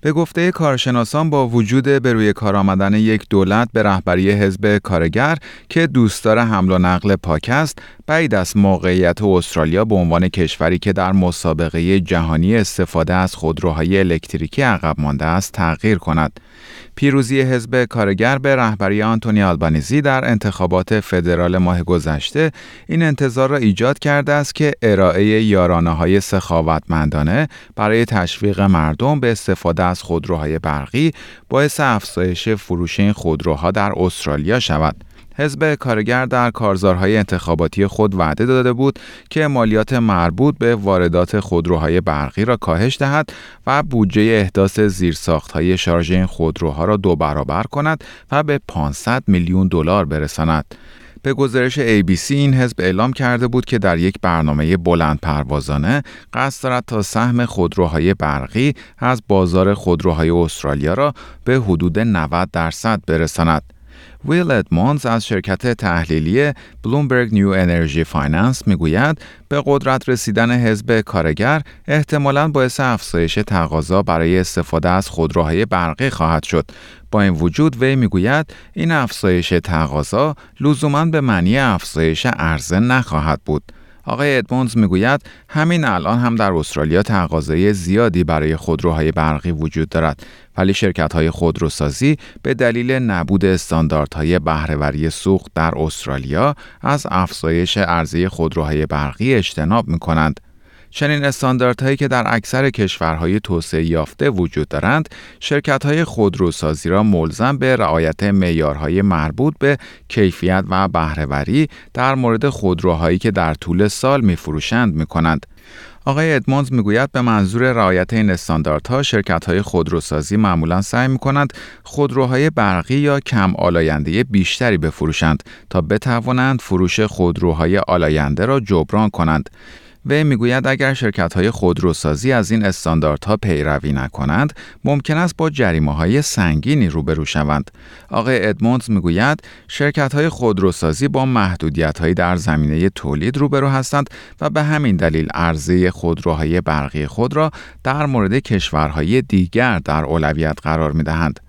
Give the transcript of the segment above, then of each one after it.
به گفته کارشناسان با وجود به روی کار آمدن یک دولت به رهبری حزب کارگر که دوستدار حمل و نقل پاک است بعید است موقعیت استرالیا به عنوان کشوری که در مسابقه جهانی استفاده از خودروهای الکتریکی عقب مانده است تغییر کند. پیروزی حزب کارگر به رهبری آنتونی آلبانیزی در انتخابات فدرال ماه گذشته این انتظار را ایجاد کرده است که ارائه یارانه های سخاوتمندانه برای تشویق مردم به استفاده از خودروهای برقی باعث افزایش فروش این خودروها در استرالیا شود. حزب کارگر در کارزارهای انتخاباتی خود وعده داده بود که مالیات مربوط به واردات خودروهای برقی را کاهش دهد و بودجه احداث زیرساختهای شارژ این خودروها را دو برابر کند و به 500 میلیون دلار برساند. به گزارش ABC این حزب اعلام کرده بود که در یک برنامه بلند پروازانه قصد دارد تا سهم خودروهای برقی از بازار خودروهای استرالیا را به حدود 90 درصد برساند. ویل ادمونز از شرکت تحلیلی Bloomberg New Energy Finance می‌گوید به قدرت رسیدن حزب کارگر احتمالاً باعث افزایش تقاضا برای استفاده از خودروهای برقی خواهد شد. با این وجود وی می‌گوید این افزایش تقاضا لزوما به معنی افزایش عرضه نخواهد بود. آقای ادمونز می‌گوید همین الان هم در استرالیا تقاضای زیادی برای خودروهای برقی وجود دارد ولی شرکت های خودروسازی به دلیل نبود استانداردهای بهرهوری سوخت در استرالیا از افزایش عرضه خودروهای برقی اجتناب می کنند. چنین استانداردهایی که در اکثر کشورهای توسعه یافته وجود دارند، شرکت‌های خودروسازی را ملزم به رعایت معیارهای مربوط به کیفیت و بهرهوری در مورد خودروهایی که در طول سال می‌فروشند می‌کنند. آقای ادمونز می‌گوید به منظور رعایت این استانداردها شرکت های خودروسازی معمولا سعی می کنند خودروهای برقی یا کم آلاینده بیشتری بفروشند تا بتوانند فروش خودروهای آلاینده را جبران کنند. وی می‌گوید اگر شرکت های خودروسازی از این استانداردها پیروی نکنند ممکن است با جریمه های سنگینی روبرو شوند آقای ادموندز می‌گوید شرکت های خودروسازی با محدودیت هایی در زمینه تولید روبرو هستند و به همین دلیل عرضه خودروهای برقی خود را در مورد کشورهای دیگر در اولویت قرار می دهند.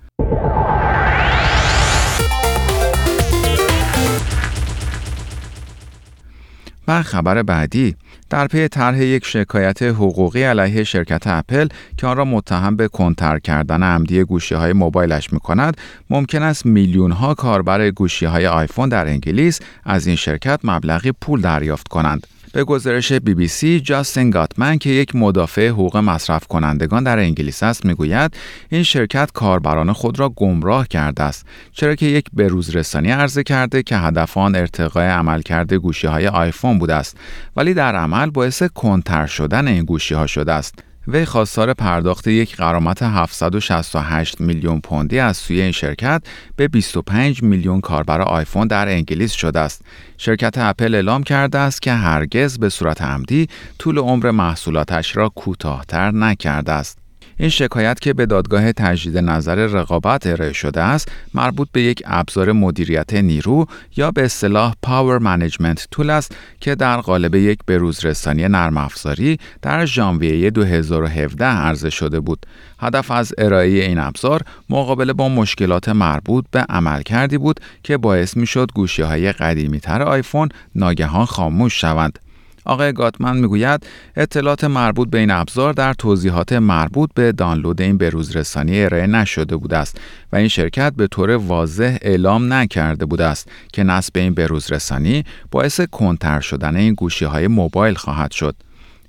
و خبر بعدی. در پی طرح یک شکایت حقوقی علیه شرکت اپل که آن را متهم به کنتر کردن عمدی گوشی های موبایلش می کند ممکن است میلیون ها کاربر گوشی های آیفون در انگلیس از این شرکت مبلغی پول دریافت کنند. به گزارش بی بی سی جاستین گاتمن که یک مدافع حقوق مصرف کنندگان در انگلیس است می‌گوید این شرکت کاربران خود را گمراه کرده است چرا که یک بروز رسانی عرضه کرده که هدف آن ارتقای عملکرد گوشی های آیفون بوده است ولی در عمل باعث کنتر شدن این گوشی ها شده است. وی خواستار پرداخت یک قرامت 768 میلیون پوندی از سوی این شرکت به 25 میلیون کاربر آیفون در انگلیس شده است. شرکت اپل اعلام کرده است که هرگز به صورت عمدی طول عمر محصولاتش را کوتاهتر نکرده است. این شکایت که به دادگاه تجدید نظر رقابت ارائه شده است مربوط به یک ابزار مدیریت نیرو یا به اصطلاح Power Management Tool است که در قالب یک بروزرسانی نرم افزاری در ژانویه 2017 عرضه شده بود. هدف از ارائه این ابزار مقابله با مشکلات مربوط به عملکردی بود که باعث می شد گوشی های قدیمی تر آیفون ناگهان خاموش شوند. آقای گاتمن می‌گوید اطلاعات مربوط به این ابزار در توضیحات مربوط به دانلود این بروزرسانی ارائه نشده بوده است و این شرکت به طور واضح اعلام نکرده بوده است که نصب این بروزرسانی باعث کنتر شدن این گوشی های موبایل خواهد شد.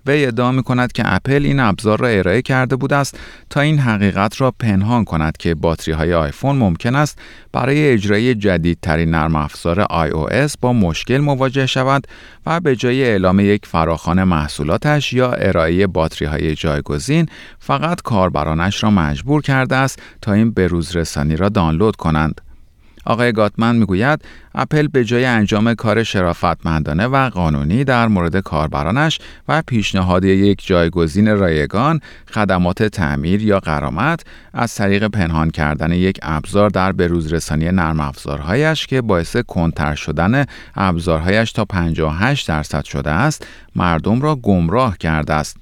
وی ادعا می کند که اپل این ابزار را ارائه کرده بود است تا این حقیقت را پنهان کند که باتری های آیفون ممکن است برای اجرای جدیدترین نرم افزار iOS با مشکل مواجه شود و به جای اعلام یک فراخان محصولاتش یا ارائه باتری های جایگزین فقط کاربرانش را مجبور کرده است تا این بروز رسانی را دانلود کنند. آقای گاتمن می‌گوید اپل به جای انجام کار شرافتمندانه و قانونی در مورد کاربرانش و پیشنهاد یک جایگزین رایگان خدمات تعمیر یا قرامت از طریق پنهان کردن یک ابزار در بروزرسانی نرم افزارهایش که باعث کنتر شدن ابزارهایش تا 58 درصد شده است مردم را گمراه کرده است.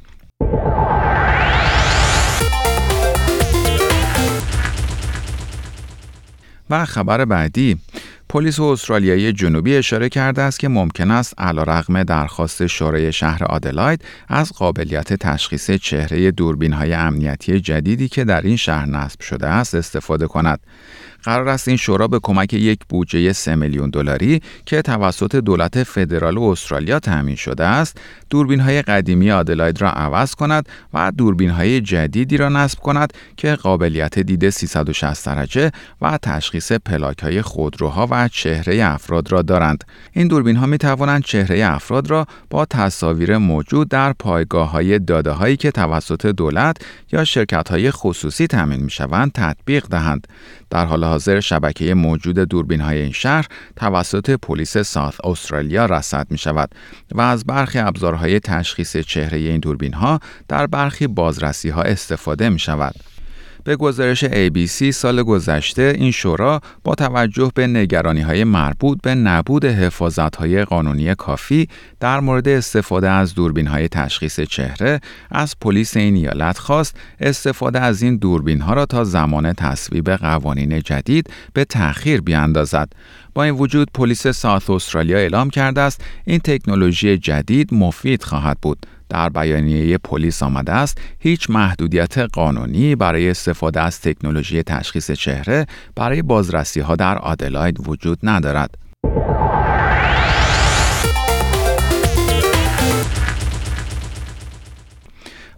و خبر بعدی پلیس استرالیایی جنوبی اشاره کرده است که ممکن است علیرغم درخواست شورای شهر آدلاید از قابلیت تشخیص چهره دوربین های امنیتی جدیدی که در این شهر نصب شده است استفاده کند. قرار است این شورا به کمک یک بودجه 3 میلیون دلاری که توسط دولت فدرال استرالیا تامین شده است، دوربین های قدیمی آدلاید را عوض کند و دوربین های جدیدی را نصب کند که قابلیت دید 360 درجه و تشخیص پلاک های خودروها و چهره افراد را دارند. این دوربین ها می توانند چهره افراد را با تصاویر موجود در پایگاه های داده هایی که توسط دولت یا شرکت های خصوصی تامین می شوند تطبیق دهند. در حال حاضر شبکه موجود دوربین های این شهر توسط پلیس ساث استرالیا رصد می شود و از برخی ابزارهای تشخیص چهره این دوربین ها در برخی بازرسی ها استفاده می شود. به گزارش ABC سال گذشته این شورا با توجه به نگرانی های مربوط به نبود حفاظت های قانونی کافی در مورد استفاده از دوربین های تشخیص چهره از پلیس این ایالت خواست استفاده از این دوربین ها را تا زمان تصویب قوانین جدید به تأخیر بیاندازد. با این وجود پلیس ساوت استرالیا اعلام کرده است این تکنولوژی جدید مفید خواهد بود در بیانیه پلیس آمده است هیچ محدودیت قانونی برای استفاده از تکنولوژی تشخیص چهره برای بازرسی ها در آدلاید وجود ندارد.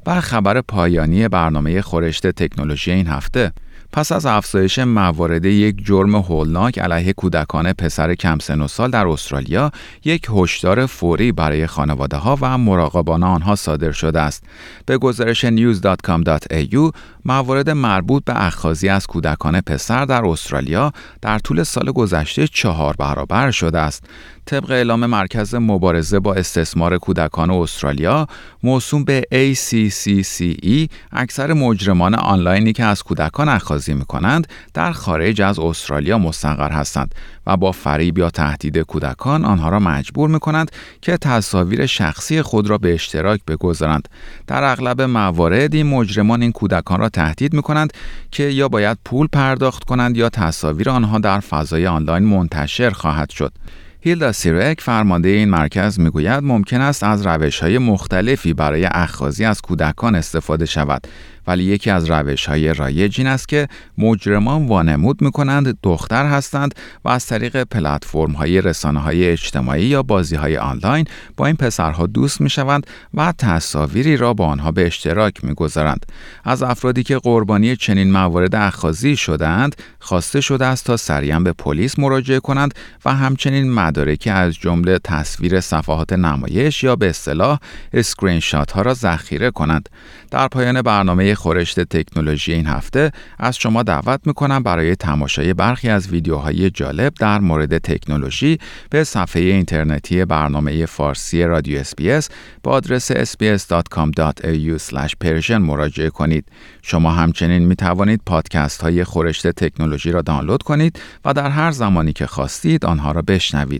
بر خبر پایانی برنامه خورشت تکنولوژی این هفته پس از افزایش موارد یک جرم هولناک علیه کودکان پسر کم سن و سال در استرالیا یک هشدار فوری برای خانواده ها و مراقبان آنها صادر شده است. به گزارش news.com.au موارد مربوط به اخاذی از کودکان پسر در استرالیا در طول سال گذشته چهار برابر شده است. طبق اعلام مرکز مبارزه با استثمار کودکان استرالیا موسوم به ACCCE اکثر مجرمان آنلاینی که از کودکان اخاذی می کنند در خارج از استرالیا مستقر هستند و با فریب یا تهدید کودکان آنها را مجبور می کنند که تصاویر شخصی خود را به اشتراک بگذارند. در اغلب موارد این مجرمان این کودکان را تهدید می کنند که یا باید پول پرداخت کنند یا تصاویر آنها در فضای آنلاین منتشر خواهد شد. هیلدا سیرک فرمانده این مرکز می‌گوید ممکن است از روش های مختلفی برای اخاذی از کودکان استفاده شود ولی یکی از روش های رایج این است که مجرمان وانمود می کنند دختر هستند و از طریق پلتفرم های رسانه های اجتماعی یا بازی های آنلاین با این پسرها دوست می شوند و تصاویری را با آنها به اشتراک می گذارند. از افرادی که قربانی چنین موارد اخاذی شدند خواسته شده است تا سریعا به پلیس مراجعه کنند و همچنین مدارکی از جمله تصویر صفحات نمایش یا به اصطلاح screen ها را ذخیره کنند. در پایان برنامه خورشت تکنولوژی این هفته از شما دعوت می‌کنم برای تماشای برخی از ویدیوهای جالب در مورد تکنولوژی به صفحه اینترنتی برنامه فارسی رادیو SBS با آدرس sbs.com.au مراجعه کنید. شما همچنین می توانید پادکست های خورشت تکنولوژی را دانلود کنید و در هر زمانی که خواستید آنها را بشنوید.